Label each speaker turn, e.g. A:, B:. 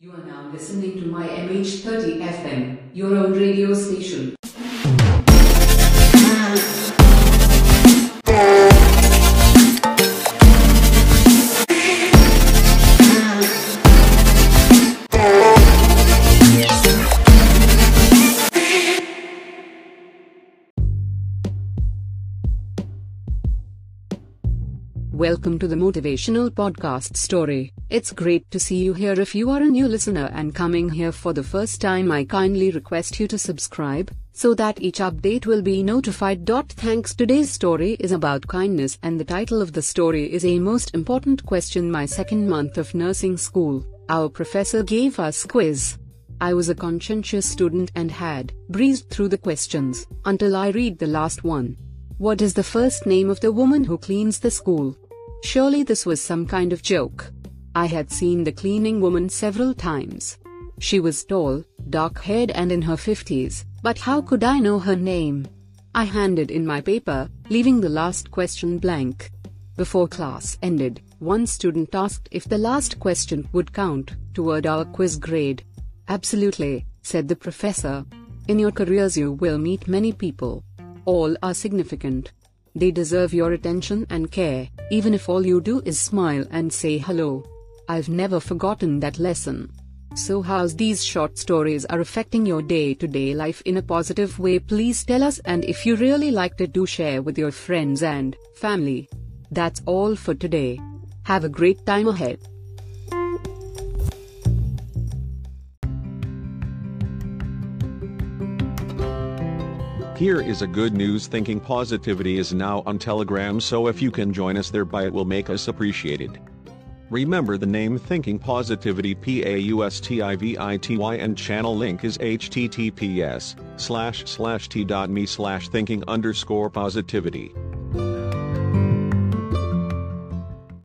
A: You are now listening to my MH30 FM, your own radio station. Welcome to the Motivational Podcast Story. It's great to see you here. If you are a new listener and coming here for the first time, I kindly request you to subscribe so that each update will be notified. Thanks. Today's story is about kindness, and the title of the story is A Most Important Question. My second month of nursing school, our professor gave us quiz. I was a conscientious student and had breezed through the questions until I read the last one. What is the first name of the woman who cleans the school? Surely this was some kind of joke. I had seen the cleaning woman several times. She was tall, dark haired, and in her 50s, but how could I know her name? I handed in my paper, leaving the last question blank. Before class ended, one student asked if the last question would count toward our quiz grade. Absolutely, said the professor. In your careers, you will meet many people. All are significant. They deserve your attention and care, even if all you do is smile and say hello. I've never forgotten that lesson. So, how's these short stories are affecting your day to day life in a positive way? Please tell us, and if you really liked it, do share with your friends and family. That's all for today. Have a great time ahead.
B: Here is a good news Thinking Positivity is now on Telegram so if you can join us thereby it will make us appreciated. Remember the name Thinking Positivity P-A-U-S-T-I-V-I-T-Y and channel link is https slash slash t.me slash thinking underscore positivity.